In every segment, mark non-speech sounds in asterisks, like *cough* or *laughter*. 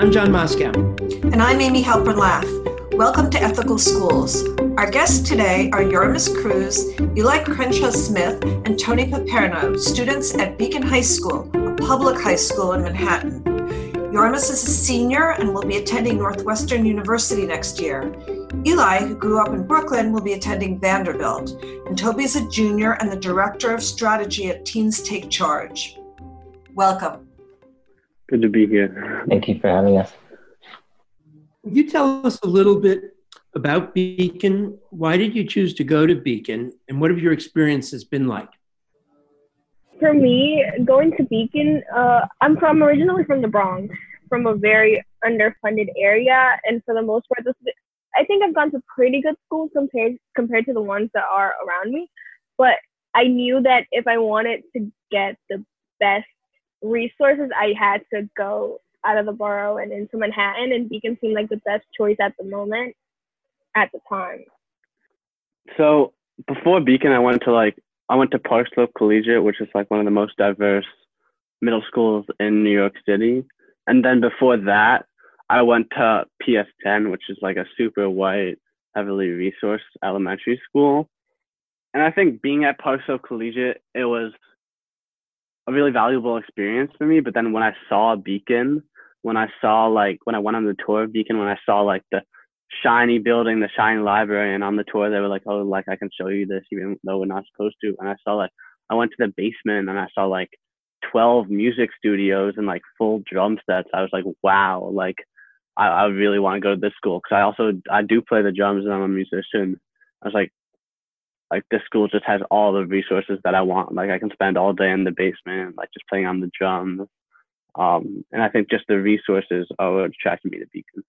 I'm John Moscow. And I'm Amy Halpern Laff. Welcome to Ethical Schools. Our guests today are Yoramus Cruz, Eli Crenshaw Smith, and Toby Paperno, students at Beacon High School, a public high school in Manhattan. Yoramus is a senior and will be attending Northwestern University next year. Eli, who grew up in Brooklyn, will be attending Vanderbilt. And Toby is a junior and the director of strategy at Teens Take Charge. Welcome. Good to be here. Thank you for having us. Would you tell us a little bit about Beacon? Why did you choose to go to Beacon, and what have your experiences been like? For me, going to Beacon, uh, I'm from originally from the Bronx, from a very underfunded area, and for the most part, this, I think I've gone to pretty good schools compared compared to the ones that are around me. But I knew that if I wanted to get the best resources, I had to go out of the borough and into Manhattan, and Beacon seemed like the best choice at the moment, at the time. So before Beacon, I went to like I went to Park Slope Collegiate, which is like one of the most diverse middle schools in New York City. And then before that, I went to PS10, which is like a super white, heavily resourced elementary school. And I think being at Park Slope Collegiate, it was a really valuable experience for me. But then when I saw Beacon, when I saw like when I went on the tour of Beacon, when I saw like the shiny building, the shiny library, and on the tour they were like, "Oh, like I can show you this, even though we're not supposed to." And I saw like I went to the basement and I saw like 12 music studios and like full drum sets. I was like, "Wow!" Like I, I really want to go to this school because I also I do play the drums and I'm a musician. I was like, like this school just has all the resources that I want. Like I can spend all day in the basement, like just playing on the drums. Um, and I think just the resources are what attracted me to Beacon.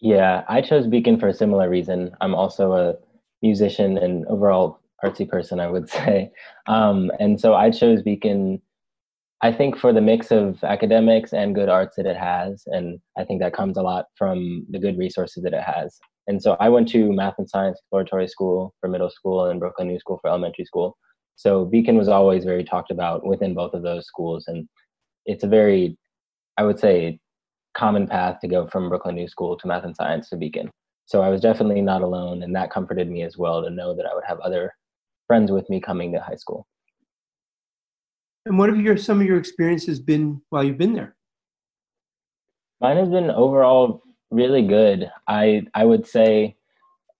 Yeah, I chose Beacon for a similar reason. I'm also a musician and overall artsy person, I would *laughs* say. Um, and so I chose Beacon, I think, for the mix of academics and good arts that it has. And I think that comes a lot from the good resources that it has. And so I went to math and science exploratory school for middle school and Brooklyn New School for elementary school. So Beacon was always very talked about within both of those schools. And it's a very, I would say, common path to go from Brooklyn New School to math and science to Beacon. So I was definitely not alone. And that comforted me as well to know that I would have other friends with me coming to high school. And what have your some of your experiences been while you've been there? Mine has been overall really good. I I would say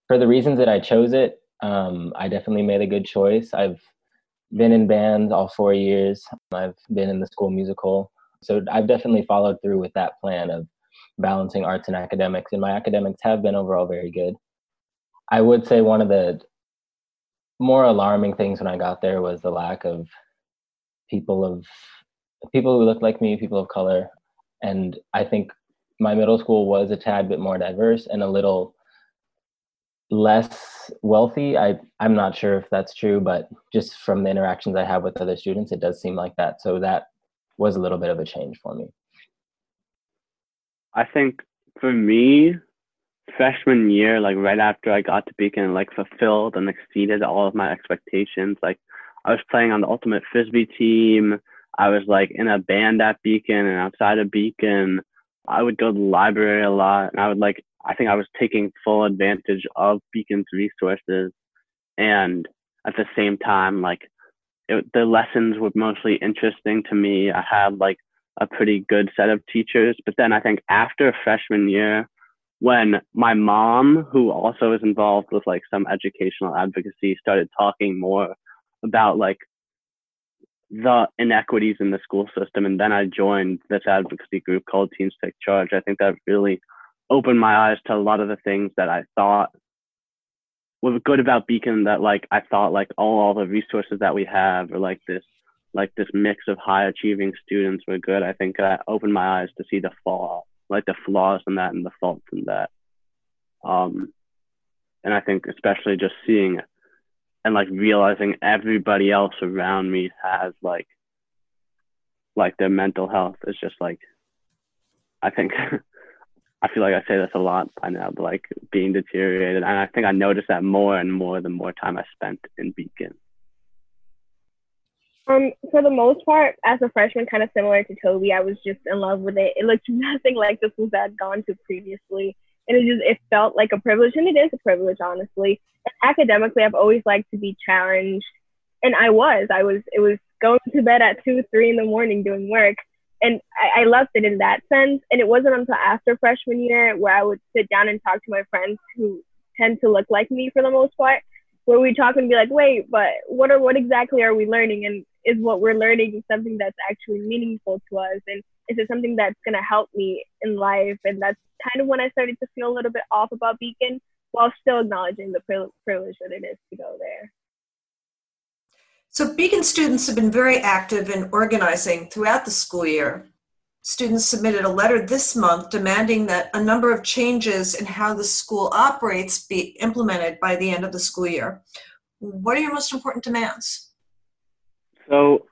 for the reasons that I chose it, um, I definitely made a good choice. I've been in bands all four years. I've been in the school musical, so I've definitely followed through with that plan of balancing arts and academics. And my academics have been overall very good. I would say one of the more alarming things when I got there was the lack of people of people who look like me, people of color, and I think my middle school was a tad bit more diverse and a little less wealthy. I I'm not sure if that's true, but just from the interactions I have with other students, it does seem like that. So that was a little bit of a change for me. I think for me, freshman year, like right after I got to Beacon, like fulfilled and exceeded all of my expectations. Like I was playing on the ultimate frisbee team. I was like in a band at Beacon and outside of Beacon. I would go to the library a lot and I would like, I think I was taking full advantage of Beacon's resources. And at the same time, like it, the lessons were mostly interesting to me. I had like a pretty good set of teachers. But then I think after freshman year, when my mom, who also is involved with like some educational advocacy, started talking more about like the inequities in the school system. And then I joined this advocacy group called Teens Take Charge. I think that really opened my eyes to a lot of the things that I thought were good about Beacon that like I thought like all, all the resources that we have or like this like this mix of high achieving students were good. I think that opened my eyes to see the flaw, like the flaws in that and the faults in that. Um, and I think especially just seeing and like realizing everybody else around me has like like their mental health is just like I think *laughs* I feel like I say this a lot by now, but like being deteriorated. And I think I noticed that more and more the more time I spent in Beacon. Um, for the most part, as a freshman, kind of similar to Toby, I was just in love with it. It looked *laughs* nothing like the schools I'd gone to previously, and it just it felt like a privilege, and it is a privilege, honestly. And academically, I've always liked to be challenged, and I was. I was. It was going to bed at two, three in the morning doing work, and I, I loved it in that sense. And it wasn't until after freshman year where I would sit down and talk to my friends who tend to look like me for the most part, where we talk and be like, wait, but what are what exactly are we learning? And is what we're learning something that's actually meaningful to us? And is it something that's gonna help me in life? And that's kind of when I started to feel a little bit off about Beacon, while still acknowledging the privilege that it is to go there. So, Beacon students have been very active in organizing throughout the school year. Students submitted a letter this month demanding that a number of changes in how the school operates be implemented by the end of the school year. What are your most important demands? So,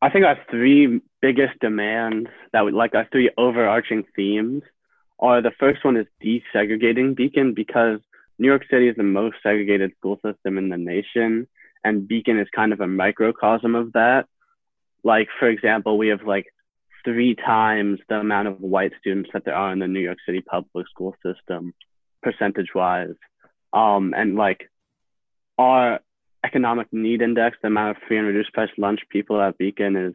I think our three biggest demands that would like our three overarching themes are the first one is desegregating Beacon because New York City is the most segregated school system in the nation and Beacon is kind of a microcosm of that. Like, for example, we have like three times the amount of white students that there are in the New York City public school system, percentage wise. Um, and like our economic need index, the amount of free and reduced price lunch people at Beacon is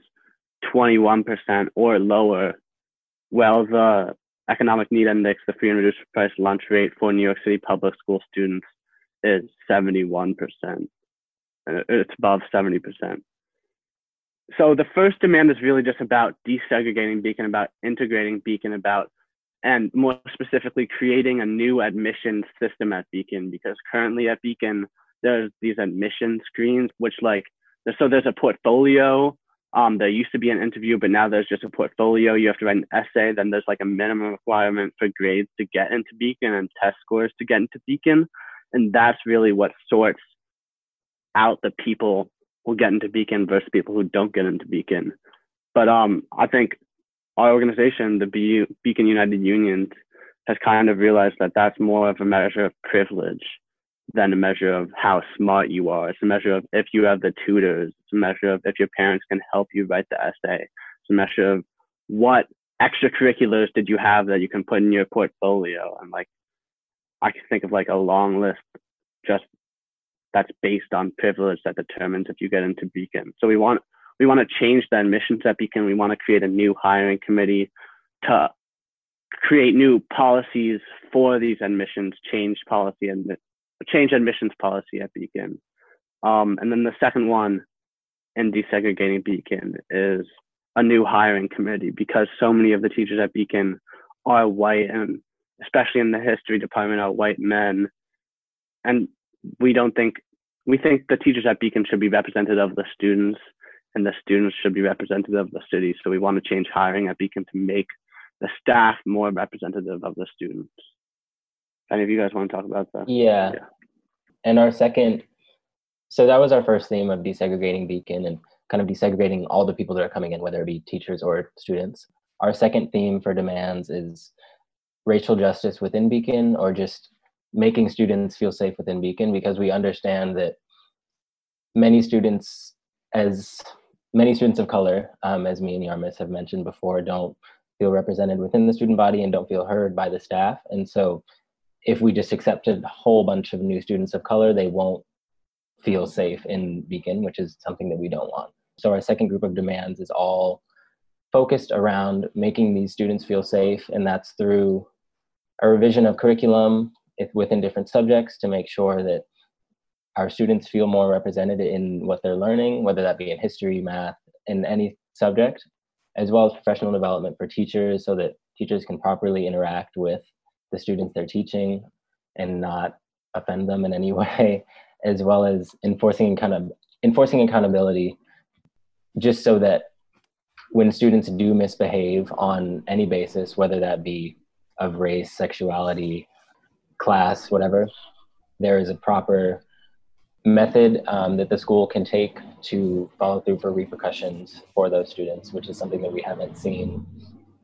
21% or lower. Well, the economic need index, the free and reduced price lunch rate for New York City public school students is 71% uh, it's above 70%. So the first demand is really just about desegregating Beacon, about integrating Beacon, about, and more specifically, creating a new admission system at Beacon, because currently at Beacon, there's these admission screens, which like, so there's a portfolio. Um, there used to be an interview, but now there's just a portfolio. You have to write an essay. Then there's like a minimum requirement for grades to get into Beacon and test scores to get into Beacon. And that's really what sorts out the people who get into Beacon versus people who don't get into Beacon. But um, I think our organization, the Be- Beacon United Union, has kind of realized that that's more of a measure of privilege than a measure of how smart you are. It's a measure of if you have the tutors. It's a measure of if your parents can help you write the essay. It's a measure of what extracurriculars did you have that you can put in your portfolio. And like, I can think of like a long list just that's based on privilege that determines if you get into Beacon. So we want we want to change the admissions at Beacon. We want to create a new hiring committee to create new policies for these admissions, change policy and change admissions policy at Beacon. Um, and then the second one in desegregating Beacon is a new hiring committee because so many of the teachers at Beacon are white and especially in the history department are white men. And we don't think we think the teachers at Beacon should be representative of the students and the students should be representative of the city. So we want to change hiring at Beacon to make the staff more representative of the students. Any of you guys want to talk about that? Yeah. yeah. And our second, so that was our first theme of desegregating Beacon and kind of desegregating all the people that are coming in, whether it be teachers or students. Our second theme for demands is racial justice within Beacon or just making students feel safe within Beacon because we understand that many students, as many students of color, um, as me and Yarmis have mentioned before, don't feel represented within the student body and don't feel heard by the staff. And so if we just accepted a whole bunch of new students of color, they won't feel safe in Beacon, which is something that we don't want. So our second group of demands is all focused around making these students feel safe, and that's through a revision of curriculum, within different subjects to make sure that our students feel more represented in what they're learning, whether that be in history, math, in any subject, as well as professional development for teachers so that teachers can properly interact with the students they're teaching and not offend them in any *laughs* way, as well as enforcing kind of enforcing accountability just so that when students do misbehave on any basis, whether that be of race, sexuality, class, whatever, there is a proper method um, that the school can take to follow through for repercussions for those students, which is something that we haven't seen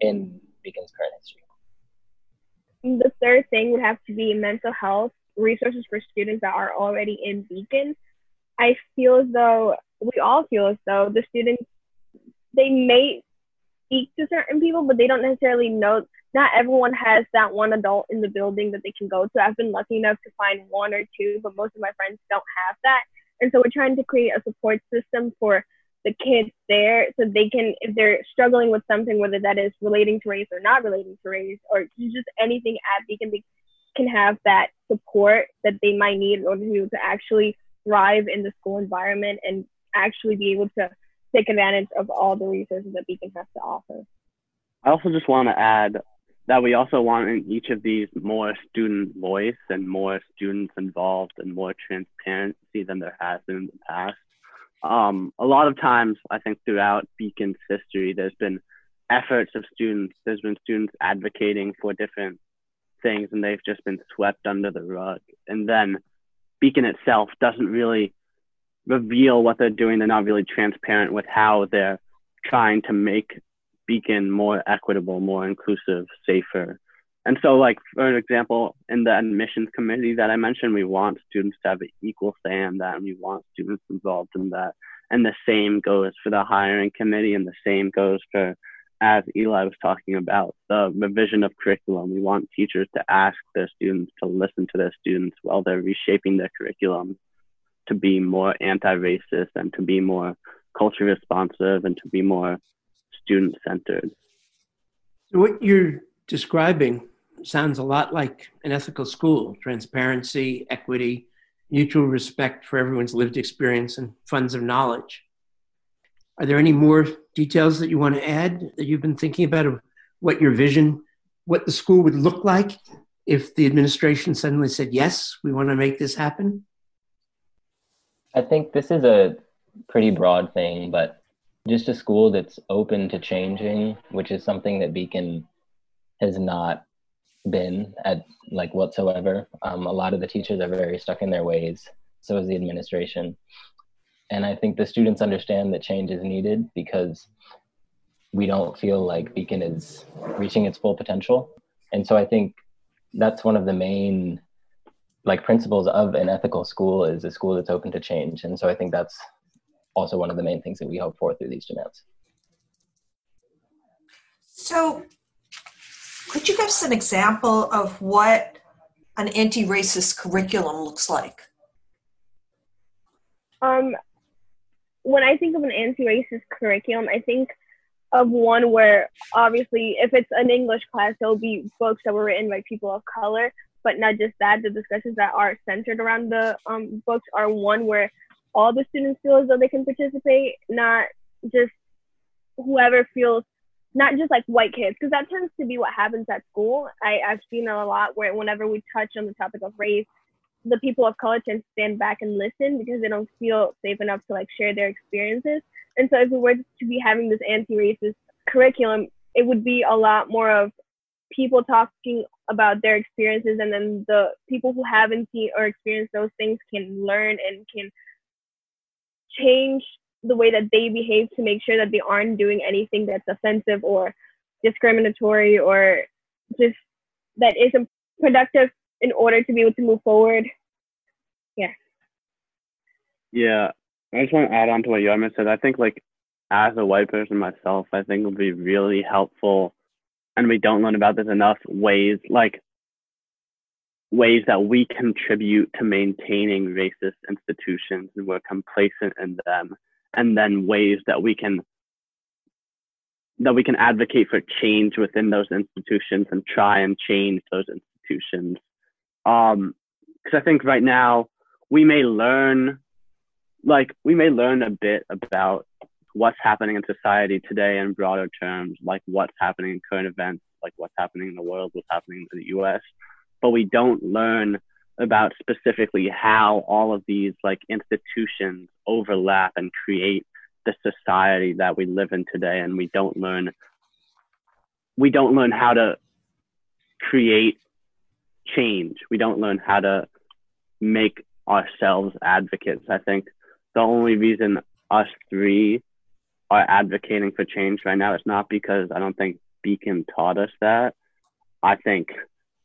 in Beacon's current history. The third thing would have to be mental health resources for students that are already in Beacon. I feel as though we all feel as though the students they may speak to certain people, but they don't necessarily know. Not everyone has that one adult in the building that they can go to. I've been lucky enough to find one or two, but most of my friends don't have that. And so we're trying to create a support system for the kids there so they can, if they're struggling with something, whether that is relating to race or not relating to race, or just anything at Beacon, they can have that support that they might need in order to, to actually thrive in the school environment and actually be able to take advantage of all the resources that Beacon has to offer. I also just want to add that we also want in each of these more student voice and more students involved and more transparency than there has been in the past. Um, a lot of times, I think throughout Beacon's history, there's been efforts of students, there's been students advocating for different things, and they've just been swept under the rug. And then Beacon itself doesn't really reveal what they're doing. They're not really transparent with how they're trying to make Beacon more equitable, more inclusive, safer. And so, like for example, in the admissions committee that I mentioned, we want students to have an equal say in that, and we want students involved in that. And the same goes for the hiring committee, and the same goes for, as Eli was talking about, the revision of curriculum. We want teachers to ask their students to listen to their students while they're reshaping their curriculum to be more anti-racist and to be more culture responsive and to be more student centered. So what you're describing sounds a lot like an ethical school transparency, equity, mutual respect for everyone's lived experience, and funds of knowledge. Are there any more details that you want to add that you've been thinking about of what your vision, what the school would look like if the administration suddenly said, yes, we want to make this happen? I think this is a pretty broad thing, but just a school that's open to changing, which is something that Beacon has not been at like whatsoever. Um, a lot of the teachers are very stuck in their ways. So is the administration. And I think the students understand that change is needed because we don't feel like Beacon is reaching its full potential. And so I think that's one of the main like principles of an ethical school is a school that's open to change. And so I think that's also one of the main things that we hope for through these demands. So, could you give us an example of what an anti racist curriculum looks like? Um, when I think of an anti racist curriculum, I think of one where obviously, if it's an English class, there'll be books that were written by people of color. But not just that, the discussions that are centered around the um, books are one where all the students feel as though they can participate, not just whoever feels, not just like white kids, because that tends to be what happens at school. I, I've seen a lot where whenever we touch on the topic of race, the people of color tend to stand back and listen because they don't feel safe enough to like share their experiences. And so if we were to be having this anti-racist curriculum, it would be a lot more of people talking about their experiences and then the people who haven't seen or experienced those things can learn and can change the way that they behave to make sure that they aren't doing anything that's offensive or discriminatory or just that isn't productive in order to be able to move forward. Yeah. Yeah. I just want to add on to what Yarma said. I think like as a white person myself, I think it would be really helpful and we don't learn about this enough ways like ways that we contribute to maintaining racist institutions and we're complacent in them and then ways that we can that we can advocate for change within those institutions and try and change those institutions. Um because i think right now we may learn like we may learn a bit about what's happening in society today in broader terms like what's happening in current events like what's happening in the world what's happening in the us but we don't learn about specifically how all of these like institutions overlap and create the society that we live in today and we don't learn we don't learn how to create change. We don't learn how to make ourselves advocates. I think the only reason us three are advocating for change right now is not because i don't think beacon taught us that. I think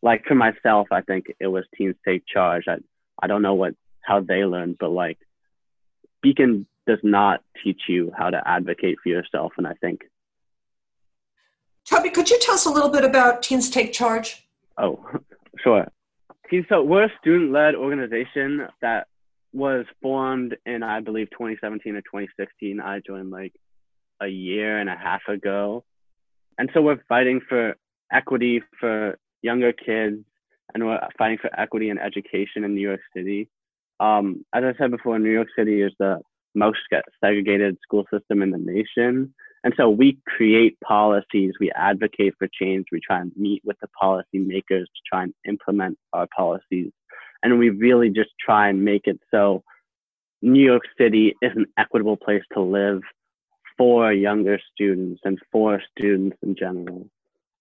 like for myself, I think it was Teens Take Charge. I I don't know what how they learned, but like Beacon does not teach you how to advocate for yourself. And I think. Toby, could you tell us a little bit about Teens Take Charge? Oh, *laughs* sure. Teens So we're a student-led organization that was formed in, I believe, 2017 or 2016. I joined like a year and a half ago. And so we're fighting for equity for younger kids and we're fighting for equity in education in New York City. Um, as I said before, New York City is the most segregated school system in the nation. And so we create policies, we advocate for change, we try and meet with the policymakers to try and implement our policies. And we really just try and make it so New York City is an equitable place to live for younger students and for students in general.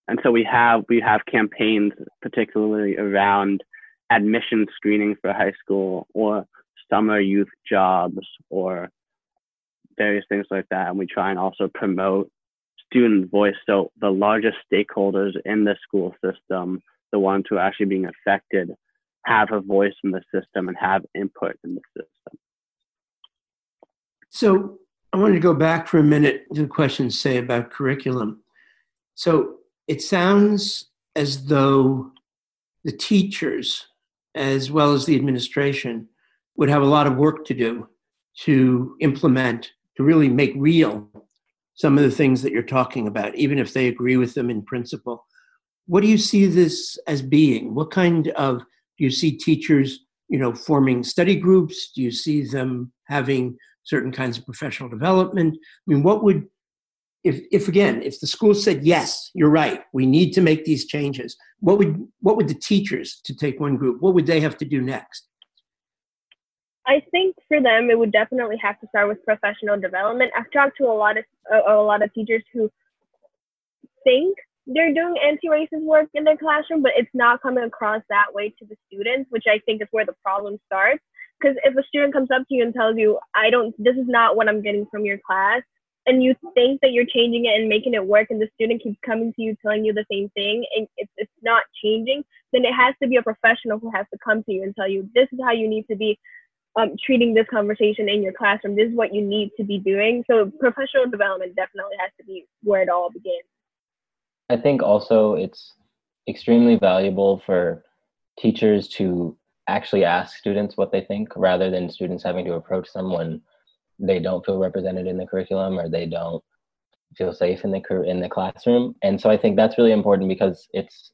And so we have we have campaigns particularly around admission screening for high school or summer youth jobs or various things like that. And we try and also promote student voice. So the largest stakeholders in the school system, the ones who are actually being affected, have a voice in the system and have input in the system. So I wanted to go back for a minute to the questions say about curriculum. So it sounds as though the teachers, as well as the administration, would have a lot of work to do to implement, to really make real some of the things that you're talking about, even if they agree with them in principle. What do you see this as being? What kind of do you see teachers, you know, forming study groups? Do you see them having certain kinds of professional development? I mean, what would if, if again, if the school said yes, you're right, we need to make these changes, what would what would the teachers to take one group? What would they have to do next? I think for them, it would definitely have to start with professional development. I've talked to a lot of a, a lot of teachers who think they're doing anti-racist work in their classroom, but it's not coming across that way to the students, which I think is where the problem starts. Because if a student comes up to you and tells you, "I don't, this is not what I'm getting from your class," and you think that you're changing it and making it work and the student keeps coming to you telling you the same thing and it's, it's not changing then it has to be a professional who has to come to you and tell you this is how you need to be um, treating this conversation in your classroom. This is what you need to be doing. So professional development definitely has to be where it all begins. I think also it's extremely valuable for teachers to actually ask students what they think rather than students having to approach someone they don't feel represented in the curriculum or they don't feel safe in the in the classroom. And so i think that's really important because it's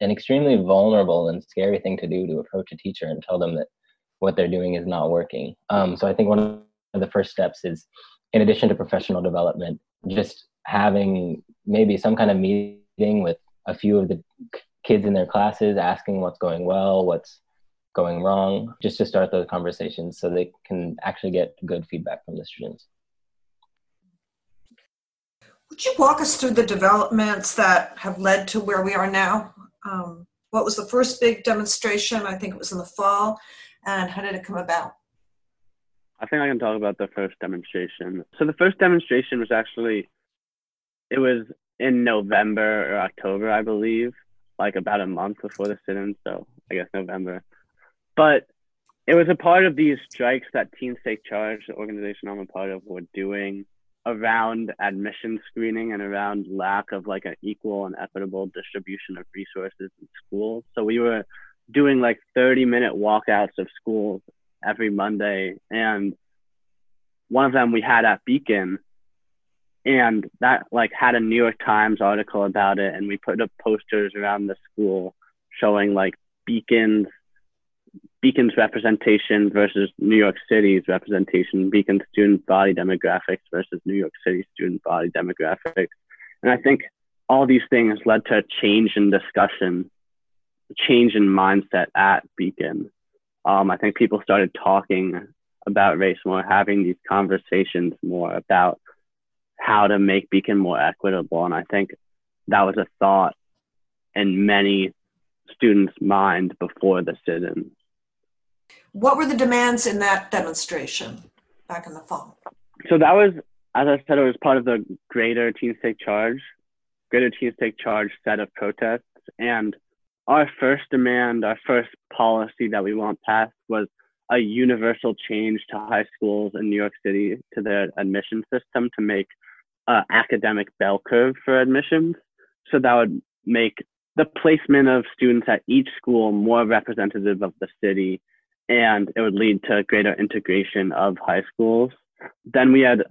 an extremely vulnerable and scary thing to do to approach a teacher and tell them that what they're doing is not working. Um, so i think one of the first steps is in addition to professional development just having maybe some kind of meeting with a few of the kids in their classes asking what's going well what's going wrong, just to start those conversations so they can actually get good feedback from the students. Would you walk us through the developments that have led to where we are now? Um, what was the first big demonstration? I think it was in the fall. And how did it come about? I think I can talk about the first demonstration. So the first demonstration was actually, it was in November or October, I believe, like about a month before the sit-in. So I guess November. But it was a part of these strikes that Teens Take Charge, the organization I'm a part of, were doing around admission screening and around lack of like an equal and equitable distribution of resources in schools. So we were doing like 30 minute walkouts of schools every Monday. And one of them we had at Beacon and that like had a New York Times article about it. And we put up posters around the school showing like Beacon's Beacon's representation versus New York City's representation, Beacon's student body demographics versus New York City student body demographics. And I think all these things led to a change in discussion, change in mindset at Beacon. Um, I think people started talking about race more, having these conversations more about how to make Beacon more equitable. And I think that was a thought in many students' mind before the sit-in. What were the demands in that demonstration back in the fall? So that was, as I said, it was part of the greater Teens Take Charge, greater Teens Take Charge set of protests. And our first demand, our first policy that we want passed was a universal change to high schools in New York City to their admission system to make uh, academic bell curve for admissions. So that would make the placement of students at each school more representative of the city, and it would lead to greater integration of high schools. Then we had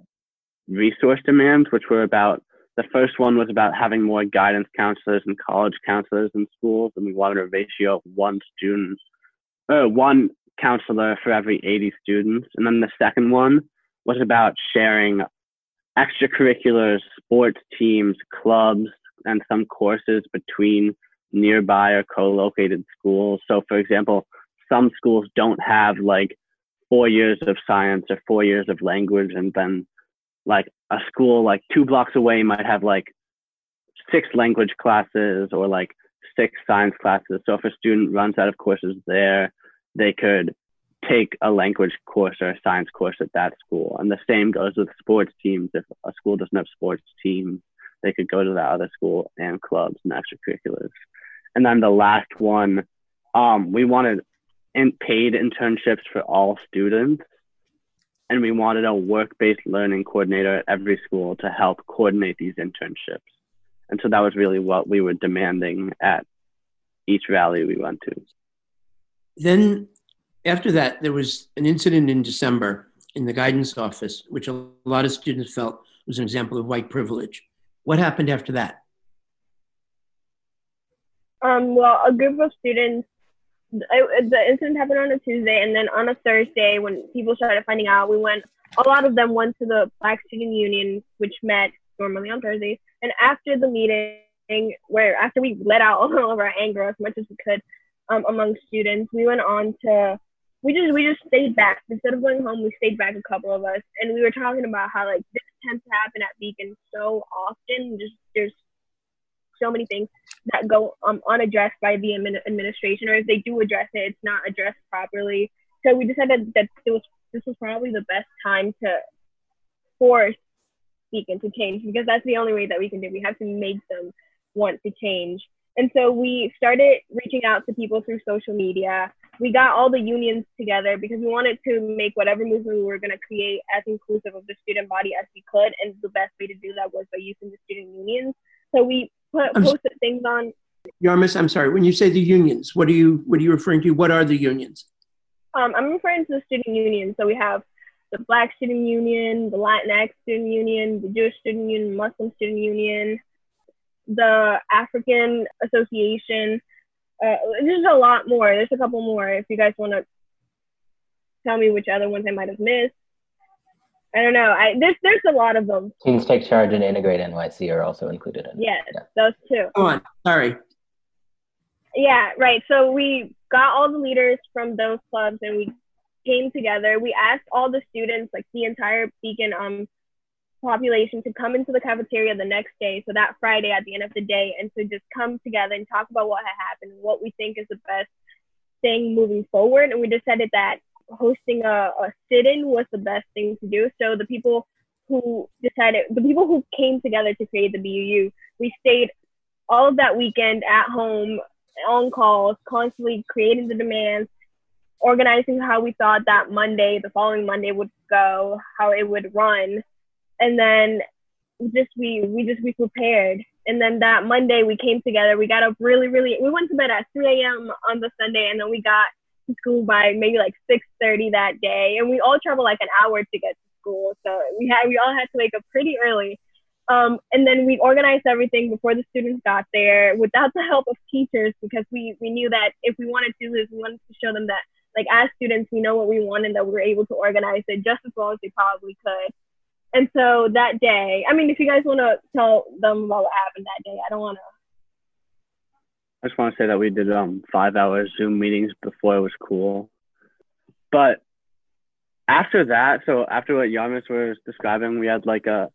resource demands, which were about the first one was about having more guidance counselors and college counselors in schools, and we wanted a ratio of one student, uh, one counselor for every 80 students. And then the second one was about sharing extracurriculars, sports teams, clubs, and some courses between nearby or co-located schools. So, for example, some schools don't have like four years of science or four years of language, and then like a school like two blocks away might have like six language classes or like six science classes. So if a student runs out of courses there, they could take a language course or a science course at that school. And the same goes with sports teams. If a school doesn't have sports teams, they could go to the other school and clubs and extracurriculars. And then the last one, um, we wanted in paid internships for all students and we wanted a work-based learning coordinator at every school to help coordinate these internships. And so that was really what we were demanding at each rally we went to. Then after that, there was an incident in December in the guidance office, which a lot of students felt was an example of white privilege. What happened after that? Um, well, a group of students it, the incident happened on a Tuesday, and then on a Thursday, when people started finding out, we went. A lot of them went to the Black Student Union, which met normally on Thursdays. And after the meeting, where after we let out *laughs* all of our anger as much as we could um, among students, we went on to. We just we just stayed back instead of going home. We stayed back a couple of us, and we were talking about how like this tends to happen at Beacon so often. Just there's so many things that go um, unaddressed by the administration, or if they do address it, it's not addressed properly. So we decided that it was this was probably the best time to force Beacon to change because that's the only way that we can do. We have to make them want to change. And so we started reaching out to people through social media. We got all the unions together because we wanted to make whatever movement we were going to create as inclusive of the student body as we could. And the best way to do that was by using the student unions. So we put, posted things on. Yarmus, I'm sorry. When you say the unions, what are you what are you referring to? What are the unions? Um, I'm referring to the student union. So we have the Black Student Union, the Latinx Student Union, the Jewish Student Union, Muslim Student Union, the African Association. Uh, there's a lot more. There's a couple more. If you guys want to tell me which other ones I might have missed. I don't know. I there's there's a lot of them. Teens Take Charge and Integrate NYC are also included in. Yes, yeah. those two. Go on. Sorry. Yeah, right. So we got all the leaders from those clubs and we came together. We asked all the students, like the entire Beacon um population, to come into the cafeteria the next day. So that Friday at the end of the day, and to just come together and talk about what had happened, what we think is the best thing moving forward. And we decided that hosting a, a sit-in was the best thing to do. So the people who decided, the people who came together to create the BUU, we stayed all of that weekend at home on calls, constantly creating the demands, organizing how we thought that Monday, the following Monday would go, how it would run, and then just we we just we prepared. And then that Monday we came together. We got up really really. We went to bed at 3 a.m. on the Sunday, and then we got to school by maybe like 6.30 that day. And we all travel like an hour to get to school. So we had we all had to wake up pretty early. Um, and then we organized everything before the students got there without the help of teachers because we, we knew that if we wanted to do this, we wanted to show them that like as students, we know what we want and that we were able to organize it just as well as we probably could. And so that day, I mean, if you guys want to tell them about what happened that day, I don't want to I just want to say that we did um five hour Zoom meetings before it was cool. But after that, so after what Yarmus was describing, we had like a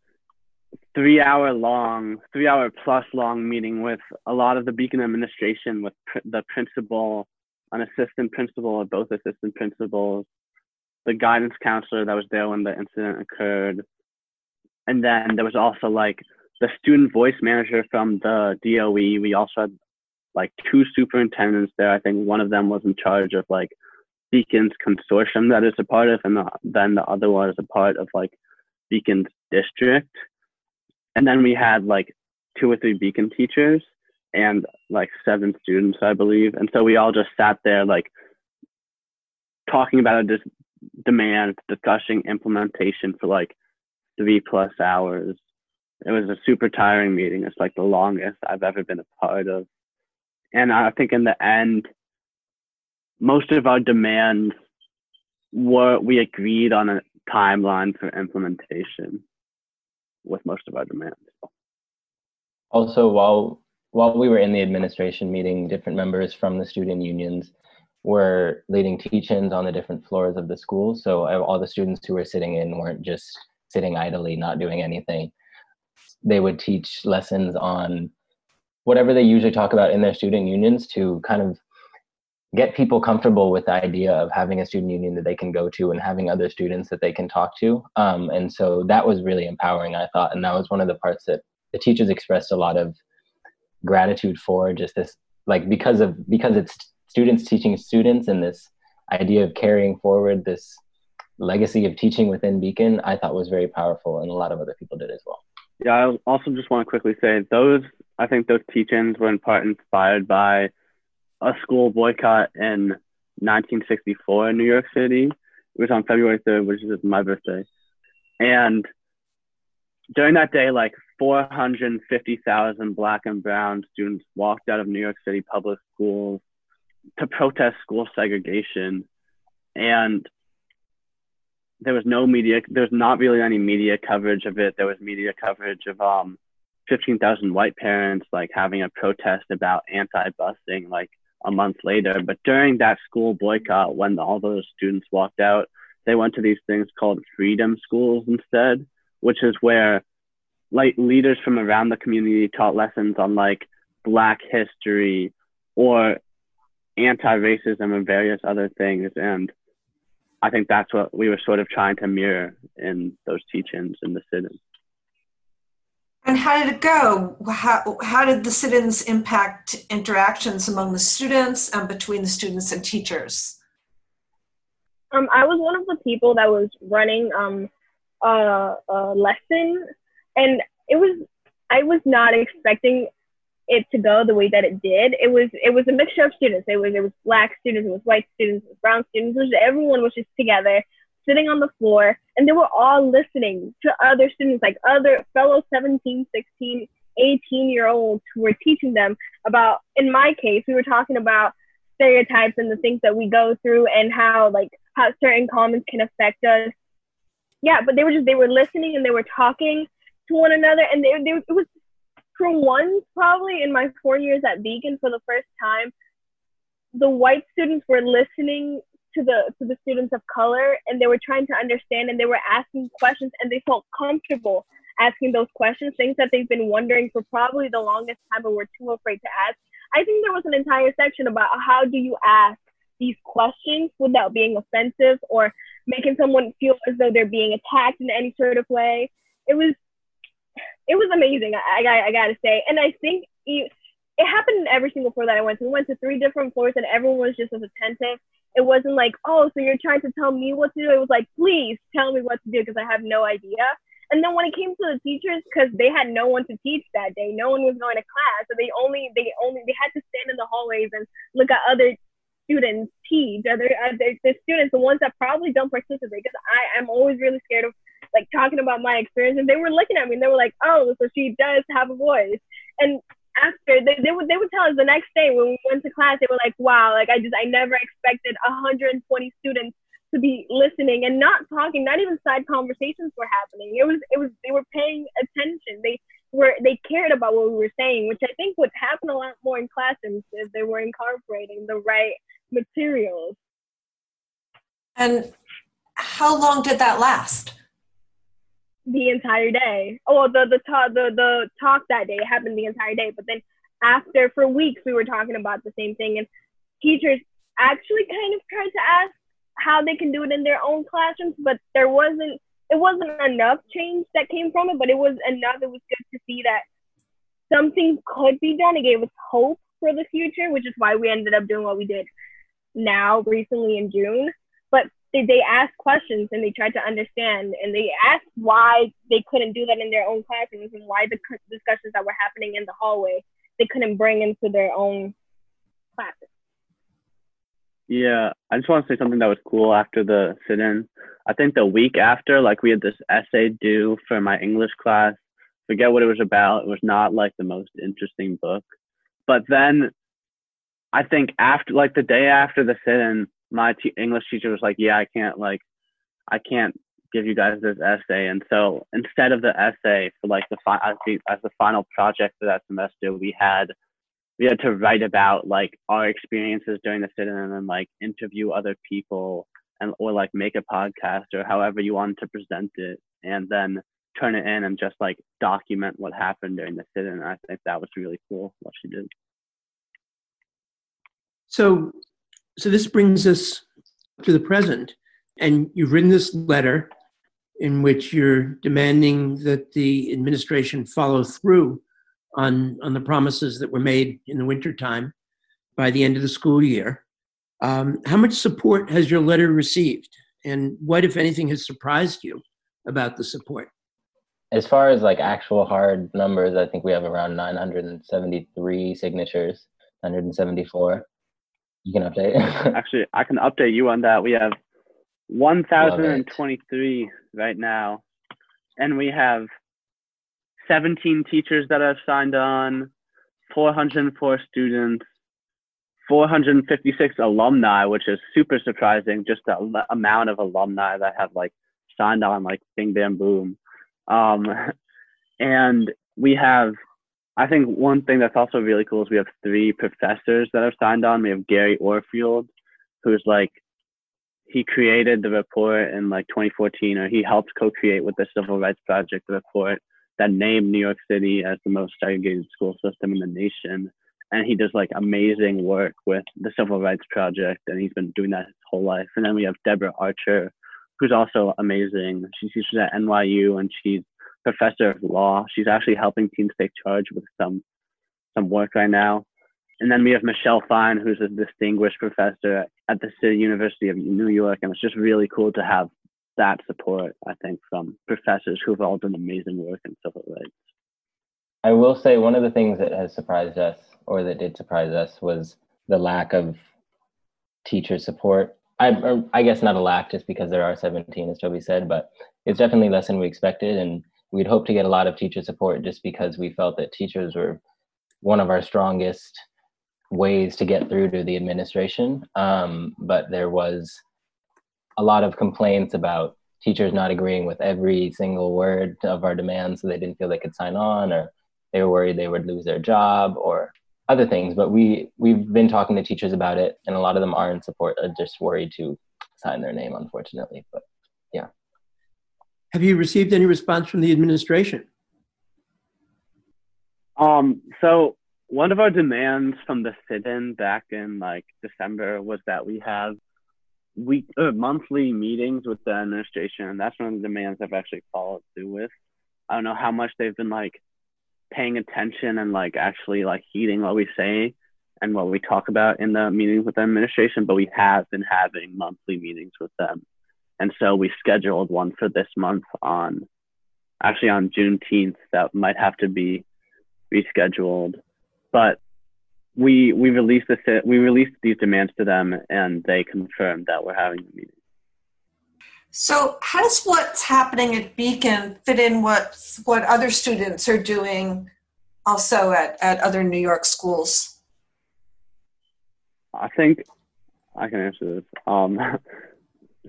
three hour long, three hour plus long meeting with a lot of the Beacon administration, with pr- the principal, an assistant principal, or both assistant principals, the guidance counselor that was there when the incident occurred. And then there was also like the student voice manager from the DOE. We also had like two superintendents there. I think one of them was in charge of like Beacon's consortium that it's a part of, and the, then the other one is a part of like Beacon's district. And then we had like two or three Beacon teachers and like seven students, I believe. And so we all just sat there like talking about a dis- demand, discussing implementation for like three plus hours. It was a super tiring meeting. It's like the longest I've ever been a part of. And I think in the end, most of our demands were we agreed on a timeline for implementation with most of our demands. Also, while while we were in the administration meeting, different members from the student unions were leading teach-ins on the different floors of the school. So all the students who were sitting in weren't just sitting idly, not doing anything. They would teach lessons on whatever they usually talk about in their student unions to kind of get people comfortable with the idea of having a student union that they can go to and having other students that they can talk to. Um, and so that was really empowering, I thought. And that was one of the parts that the teachers expressed a lot of gratitude for just this, like, because of, because it's students teaching students and this idea of carrying forward this legacy of teaching within Beacon, I thought was very powerful. And a lot of other people did as well. Yeah, I also just want to quickly say those, I think those teach-ins were in part inspired by a school boycott in 1964 in New York City. It was on February 3rd, which is my birthday. And during that day, like 450,000 black and brown students walked out of New York City public schools to protest school segregation. And there was no media, there's not really any media coverage of it. There was media coverage of um, 15,000 white parents like having a protest about anti busing. Like a month later. But during that school boycott, when all those students walked out, they went to these things called freedom schools instead, which is where like leaders from around the community taught lessons on like black history or anti-racism and various other things and i think that's what we were sort of trying to mirror in those teach-ins in the sit-ins and how did it go? How, how did the sit ins impact interactions among the students and between the students and teachers? Um, I was one of the people that was running um, a, a lesson, and it was I was not expecting it to go the way that it did. It was it was a mixture of students. It was it was black students, it was white students, it was brown students. It was, everyone was just together sitting on the floor and they were all listening to other students like other fellow 17 16 18 year olds who were teaching them about in my case we were talking about stereotypes and the things that we go through and how like how certain comments can affect us. Yeah but they were just they were listening and they were talking to one another and they, they it was for once probably in my four years at beacon for the first time the white students were listening to the to the students of color and they were trying to understand and they were asking questions and they felt comfortable asking those questions things that they've been wondering for probably the longest time but were too afraid to ask. I think there was an entire section about how do you ask these questions without being offensive or making someone feel as though they're being attacked in any sort of way. It was it was amazing i, I, I gotta say. And i think it, it happened in every single floor that i went to. We went to three different floors and everyone was just as attentive it wasn't like, oh, so you're trying to tell me what to do. It was like, please tell me what to do because I have no idea. And then when it came to the teachers, because they had no one to teach that day, no one was going to class, so they only they only they had to stand in the hallways and look at other students teach, other other the students, the ones that probably don't participate. Because I am always really scared of like talking about my experience, and they were looking at me and they were like, oh, so she does have a voice. And after they, they would they would tell us the next day when we went to class they were like wow like i just i never expected 120 students to be listening and not talking not even side conversations were happening. It was it was they were paying attention. They were they cared about what we were saying which i think would happen a lot more in classrooms if they were incorporating the right materials. And how long did that last the entire day. Oh, the the talk the the talk that day happened the entire day. But then after for weeks we were talking about the same thing, and teachers actually kind of tried to ask how they can do it in their own classrooms, but there wasn't it wasn't enough change that came from it, but it was enough. It was good to see that something could be done. It gave us hope for the future, which is why we ended up doing what we did. now recently in June, they, they asked questions and they tried to understand and they asked why they couldn't do that in their own classrooms and why the discussions that were happening in the hallway they couldn't bring into their own classes. Yeah, I just want to say something that was cool after the sit in. I think the week after, like we had this essay due for my English class. Forget what it was about. It was not like the most interesting book. But then I think after, like the day after the sit in, my t- English teacher was like, "Yeah, I can't like, I can't give you guys this essay." And so instead of the essay for like the fi- as the as the final project for that semester, we had we had to write about like our experiences during the sit-in and then like interview other people and or like make a podcast or however you wanted to present it and then turn it in and just like document what happened during the sit-in. I think that was really cool what she did. So so this brings us to the present. And you've written this letter in which you're demanding that the administration follow through on, on the promises that were made in the wintertime by the end of the school year. Um, how much support has your letter received? And what, if anything, has surprised you about the support? As far as like actual hard numbers, I think we have around 973 signatures, 174. You can update. *laughs* Actually, I can update you on that. We have 1,023 right now, and we have 17 teachers that have signed on, 404 students, 456 alumni, which is super surprising. Just the amount of alumni that have like signed on, like bing bam boom. Um, *laughs* and we have I think one thing that's also really cool is we have three professors that have signed on. We have Gary Orfield, who's like he created the report in like 2014, or he helped co-create with the Civil Rights Project the report that named New York City as the most segregated school system in the nation. And he does like amazing work with the Civil Rights Project, and he's been doing that his whole life. And then we have Deborah Archer, who's also amazing. She teaches at NYU, and she's professor of law. She's actually helping teens take charge with some some work right now. And then we have Michelle Fine, who's a distinguished professor at the City University of New York, and it's just really cool to have that support. I think from professors who've all done amazing work in civil rights. I will say one of the things that has surprised us, or that did surprise us, was the lack of teacher support. I, I guess not a lack, just because there are 17, as Toby said, but it's definitely less than we expected. And we'd hope to get a lot of teacher support just because we felt that teachers were one of our strongest ways to get through to the administration. Um, but there was a lot of complaints about teachers not agreeing with every single word of our demands, so they didn't feel they could sign on, or they were worried they would lose their job, or other things. But we we've been talking to teachers about it, and a lot of them are in support, are just worried to sign their name, unfortunately. But. Have you received any response from the administration? Um, so one of our demands from the sit-in back in like December was that we have week uh, monthly meetings with the administration, and that's one of the demands I've actually followed through with. I don't know how much they've been like paying attention and like actually like heeding what we say and what we talk about in the meetings with the administration, but we have been having monthly meetings with them. And so we scheduled one for this month on actually on Juneteenth that might have to be rescheduled. But we we released this we released these demands to them and they confirmed that we're having the meeting. So how does what's happening at Beacon fit in what what other students are doing also at, at other New York schools? I think I can answer this. Um, *laughs*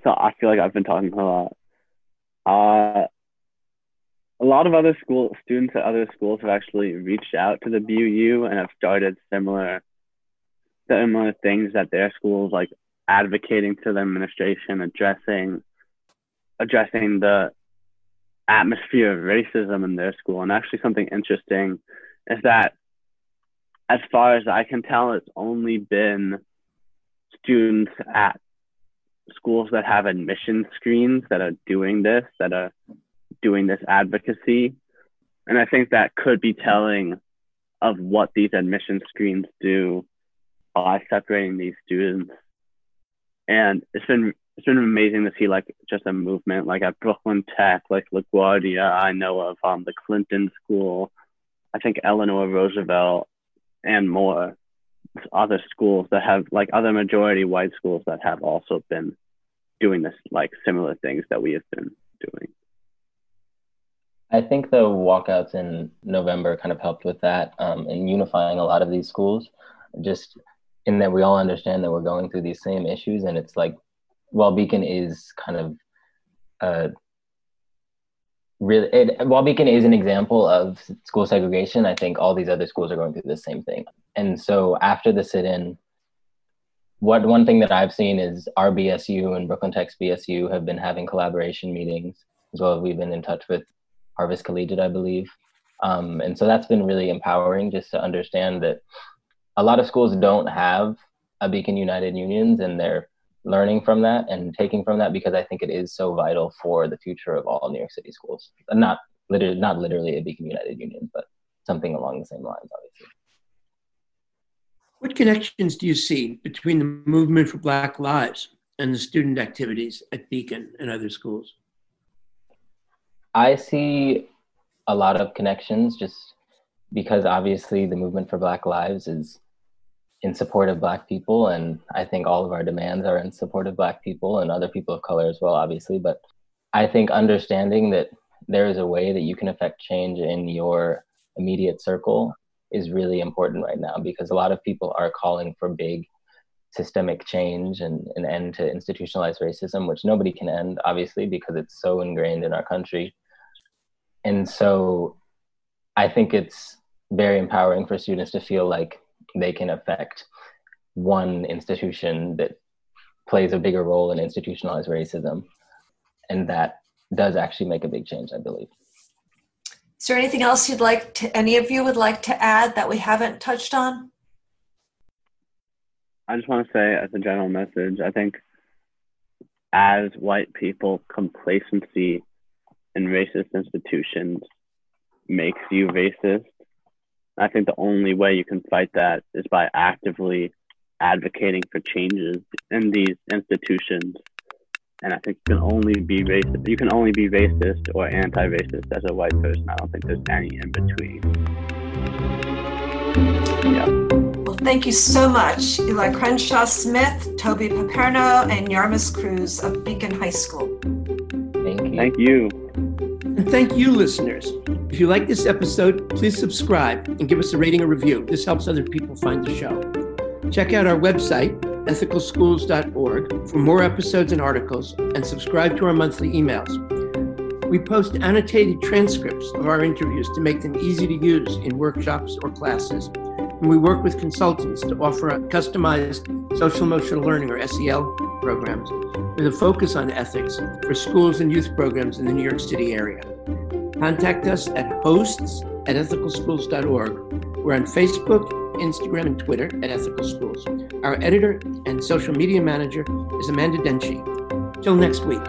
so I feel like I've been talking a lot. Uh, a lot of other school students at other schools have actually reached out to the BUU and have started similar similar things at their schools, like advocating to the administration, addressing addressing the atmosphere of racism in their school. And actually, something interesting is that, as far as I can tell, it's only been students at schools that have admission screens that are doing this, that are doing this advocacy. And I think that could be telling of what these admission screens do by separating these students and it's been it's been amazing to see like just a movement like at Brooklyn Tech, like LaGuardia, I know of um, the Clinton School, I think Eleanor Roosevelt, and more other schools that have like other majority white schools that have also been doing this like similar things that we have been doing. I think the walkouts in November kind of helped with that um, and unifying a lot of these schools, just in that we all understand that we're going through these same issues. And it's like, while Beacon is kind of uh, really, it, while Beacon is an example of school segregation, I think all these other schools are going through the same thing. And so after the sit in, what one thing that I've seen is our BSU and Brooklyn Tech's BSU have been having collaboration meetings as well we've been in touch with Harvest Collegiate, I believe. Um, and so that's been really empowering just to understand that a lot of schools don't have a Beacon United Unions and they're learning from that and taking from that because I think it is so vital for the future of all New York City schools. Not literally, not literally a Beacon United Union, but something along the same lines, obviously. What connections do you see between the movement for Black Lives and the student activities at Beacon and other schools? I see a lot of connections just because obviously the movement for Black Lives is in support of Black people. And I think all of our demands are in support of Black people and other people of color as well, obviously. But I think understanding that there is a way that you can affect change in your immediate circle is really important right now because a lot of people are calling for big systemic change and an end to institutionalized racism, which nobody can end, obviously, because it's so ingrained in our country and so i think it's very empowering for students to feel like they can affect one institution that plays a bigger role in institutionalized racism and that does actually make a big change i believe is there anything else you'd like to any of you would like to add that we haven't touched on i just want to say as a general message i think as white people complacency in racist institutions makes you racist. I think the only way you can fight that is by actively advocating for changes in these institutions. And I think you can only be racist. You can only be racist or anti-racist as a white person. I don't think there's any in between. Yeah. Well, thank you so much, Eli Crenshaw Smith, Toby Paperno, and Yarmus Cruz of Beacon High School. Thank you. Thank you. And thank you, listeners. If you like this episode, please subscribe and give us a rating or review. This helps other people find the show. Check out our website, ethicalschools.org, for more episodes and articles, and subscribe to our monthly emails. We post annotated transcripts of our interviews to make them easy to use in workshops or classes. And we work with consultants to offer a customized social emotional learning or SEL programs with a focus on ethics for schools and youth programs in the New York City area. Contact us at hosts at ethicalschools.org. We're on Facebook, Instagram, and Twitter at Ethical Schools. Our editor and social media manager is Amanda Denchi. Till next week.